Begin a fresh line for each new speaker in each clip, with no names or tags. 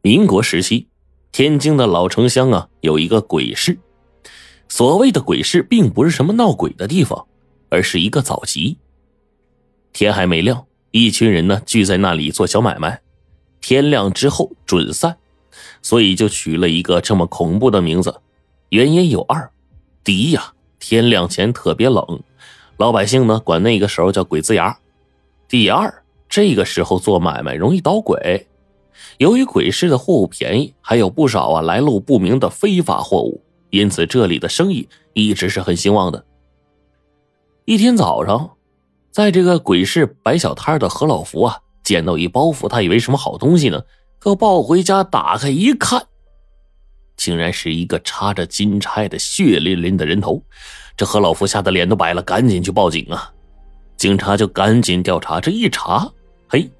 民国时期，天津的老城乡啊，有一个鬼市。所谓的鬼市，并不是什么闹鬼的地方，而是一个早集。天还没亮，一群人呢聚在那里做小买卖，天亮之后准散，所以就取了一个这么恐怖的名字。原因有二：第一呀，天亮前特别冷，老百姓呢管那个时候叫鬼子牙；第二，这个时候做买卖容易捣鬼。由于鬼市的货物便宜，还有不少啊来路不明的非法货物，因此这里的生意一直是很兴旺的。一天早上，在这个鬼市摆小摊的何老福啊，捡到一包袱，他以为什么好东西呢？可抱回家打开一看，竟然是一个插着金钗的血淋淋的人头。这何老福吓得脸都白了，赶紧去报警啊！警察就赶紧调查，这一查，嘿，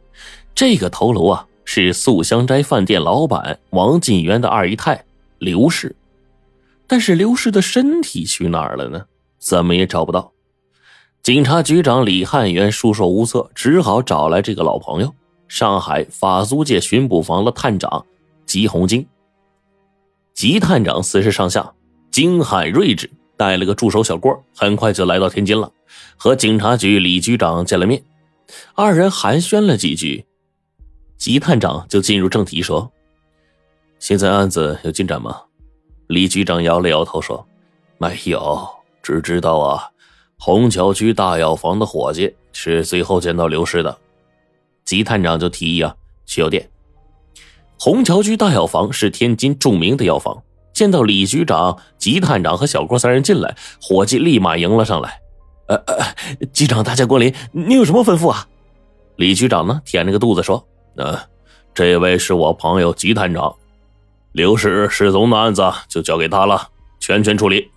这个头颅啊！是素香斋饭店老板王进元的二姨太刘氏，但是刘氏的身体去哪儿了呢？怎么也找不到。警察局长李汉元束手无策，只好找来这个老朋友——上海法租界巡捕房的探长吉红金。吉探长四十上下，精悍睿智，带了个助手小郭，很快就来到天津了，和警察局李局长见了面。二人寒暄了几句。吉探长就进入正题说：“现在案子有进展吗？”李局长摇了摇头说：“没有，只知道啊，虹桥区大药房的伙计是最后见到刘氏的。”吉探长就提议啊，去药店。虹桥区大药房是天津著名的药房。见到李局长、吉探长和小郭三人进来，伙计立马迎了上来：“呃呃，局长大驾光临，您有什么吩咐啊？”李局长呢，舔着个肚子说。嗯，这位是我朋友吉探长，刘氏失踪的案子就交给他了，全权处理。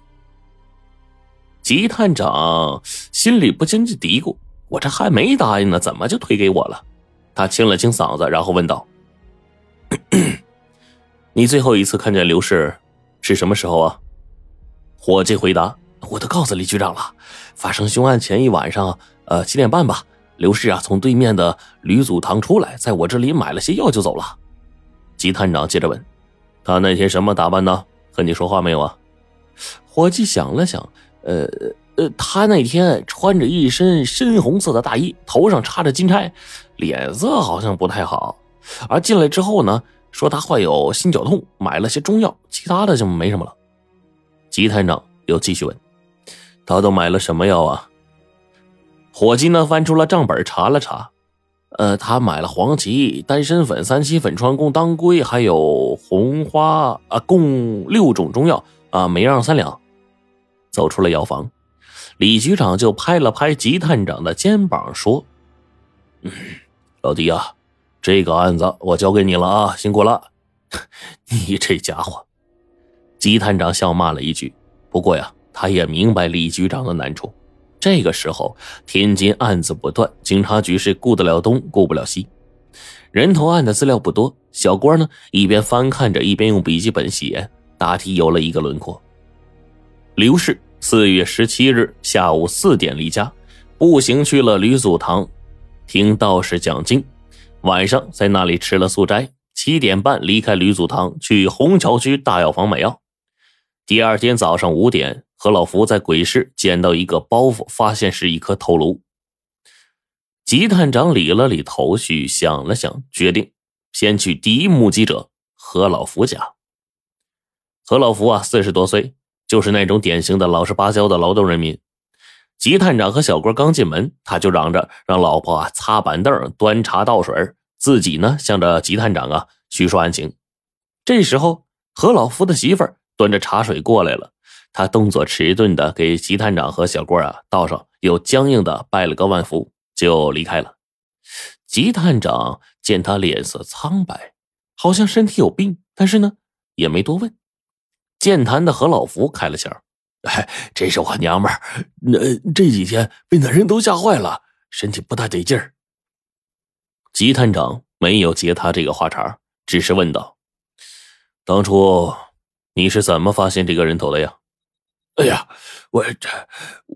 吉探长心里不禁就嘀咕：“我这还没答应呢，怎么就推给我了？”他清了清嗓子，然后问道：“ 你最后一次看见刘氏是什么时候啊？”伙计回答：“我都告诉李局长了，发生凶案前一晚上，呃，七点半吧。”刘氏啊，从对面的吕祖堂出来，在我这里买了些药就走了。吉探长接着问：“他那天什么打扮呢？和你说话没有啊？”伙计想了想，呃呃，他那天穿着一身深红色的大衣，头上插着金钗，脸色好像不太好。而进来之后呢，说他患有心绞痛，买了些中药，其他的就没什么了。吉探长又继续问：“他都买了什么药啊？”伙计呢，翻出了账本查了查，呃，他买了黄芪、丹参粉、三七粉、川芎、当归，还有红花啊，共六种中药啊，每样三两。走出了药房，李局长就拍了拍吉探长的肩膀，说：“嗯，老弟啊，这个案子我交给你了啊，辛苦了。”你这家伙，吉探长笑骂了一句，不过呀，他也明白李局长的难处。这个时候，天津案子不断，警察局是顾得了东，顾不了西。人头案的资料不多，小郭呢一边翻看着，一边用笔记本写，大体有了一个轮廓。刘氏四月十七日下午四点离家，步行去了吕祖堂，听道士讲经，晚上在那里吃了素斋。七点半离开吕祖堂，去虹桥区大药房买药。第二天早上五点。何老福在鬼市捡到一个包袱，发现是一颗头颅。吉探长理了理头绪，想了想，决定先去第一目击者何老福家。何老福啊，四十多岁，就是那种典型的老实巴交的劳动人民。吉探长和小郭刚进门，他就嚷着让老婆啊擦板凳、端茶倒水，自己呢向着吉探长啊叙述案情。这时候，何老福的媳妇儿端着茶水过来了。他动作迟钝的给吉探长和小郭啊倒上，又僵硬的拜了个万福，就离开了。吉探长见他脸色苍白，好像身体有病，但是呢也没多问。健谈的何老福开了腔：“哎，这是我娘们儿，那这几天被那人都吓坏了，身体不大得劲儿。”吉探长没有接他这个话茬，只是问道：“当初你是怎么发现这个人头的呀？”
哎呀，我这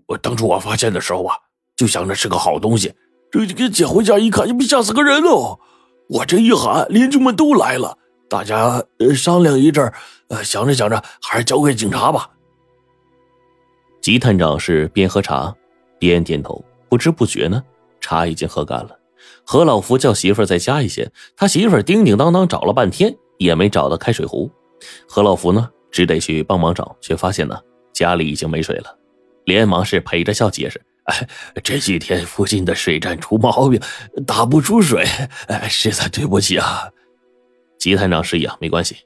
我当初我发现的时候啊，就想着是个好东西，这给捡回家一看，就被吓死个人喽！我这一喊，邻居们都来了，大家商量一阵呃，想着想着，还是交给警察吧。
吉探长是边喝茶边点头，不知不觉呢，茶已经喝干了。何老福叫媳妇儿再加一些，他媳妇儿叮叮当当找了半天也没找到开水壶，何老福呢只得去帮忙找，却发现呢家里已经没水了，连忙是陪着笑解释：“
哎，这几天附近的水站出毛病，打不出水，哎，实在对不起啊。”
吉探长示意啊，没关系。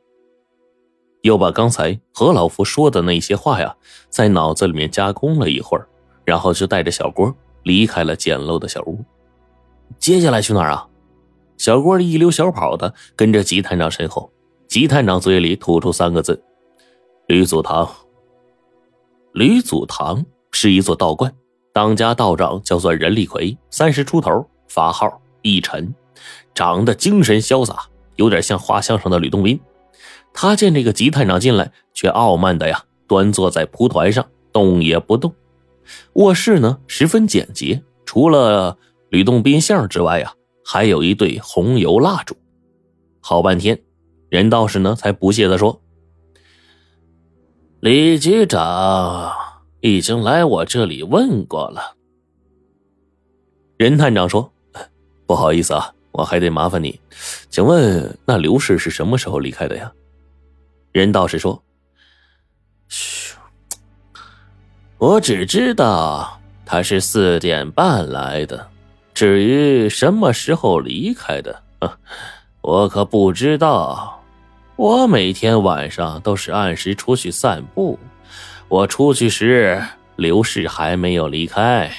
又把刚才何老福说的那些话呀，在脑子里面加工了一会儿，然后就带着小郭离开了简陋的小屋。接下来去哪儿啊？小郭一溜小跑的跟着吉探长身后。吉探长嘴里吐出三个字：“吕祖堂。”吕祖堂是一座道观，当家道长叫做任立奎，三十出头，法号一尘，长得精神潇洒，有点像画像上的吕洞宾。他见这个吉探长进来，却傲慢的呀，端坐在蒲团上，动也不动。卧室呢，十分简洁，除了。吕洞宾像之外呀，还有一对红油蜡烛。好半天，任道士呢才不屑的说：“李局长已经来我这里问过了。”任探长说：“不好意思啊，我还得麻烦你，请问那刘氏是什么时候离开的呀？”任道士说：“嘘，我只知道他是四点半来的。”至于什么时候离开的，我可不知道。我每天晚上都是按时出去散步，我出去时刘氏还没有离开。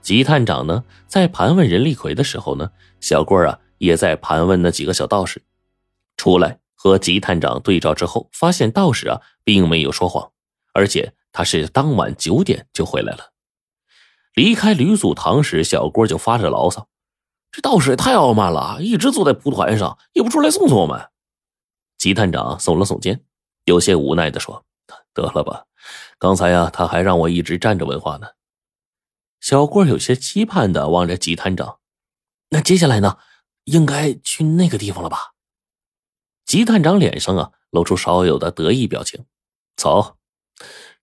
吉探长呢，在盘问任立奎的时候呢，小郭啊也在盘问那几个小道士。出来和吉探长对照之后，发现道士啊并没有说谎，而且他是当晚九点就回来了。离开吕祖堂时，小郭就发着牢骚：“这道士也太傲慢了，一直坐在蒲团上，也不出来送送我们。”吉探长耸了耸肩，有些无奈的说：“得了吧，刚才呀，他还让我一直站着问话呢。”小郭有些期盼的望着吉探长：“那接下来呢？应该去那个地方了吧？”吉探长脸上啊露出少有的得意表情：“走，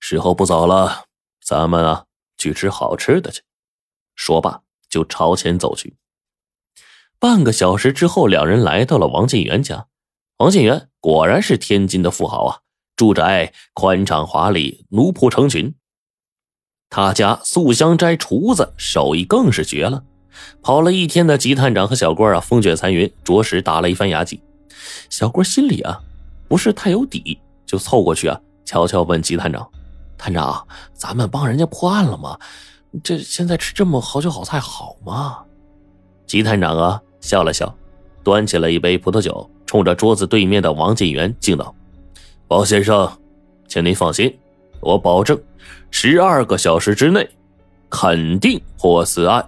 时候不早了，咱们啊。”去吃好吃的去，说罢就朝前走去。半个小时之后，两人来到了王建元家。王建元果然是天津的富豪啊，住宅宽敞华丽，奴仆成群。他家素香斋厨子手艺更是绝了。跑了一天的吉探长和小郭啊，风卷残云，着实打了一番牙祭。小郭心里啊不是太有底，就凑过去啊，悄悄问吉探长。探长，咱们帮人家破案了吗？这现在吃这么好酒好菜好吗？吉探长啊，笑了笑，端起了一杯葡萄酒，冲着桌子对面的王进元敬道：“王先生，请您放心，我保证，十二个小时之内，肯定破此案。”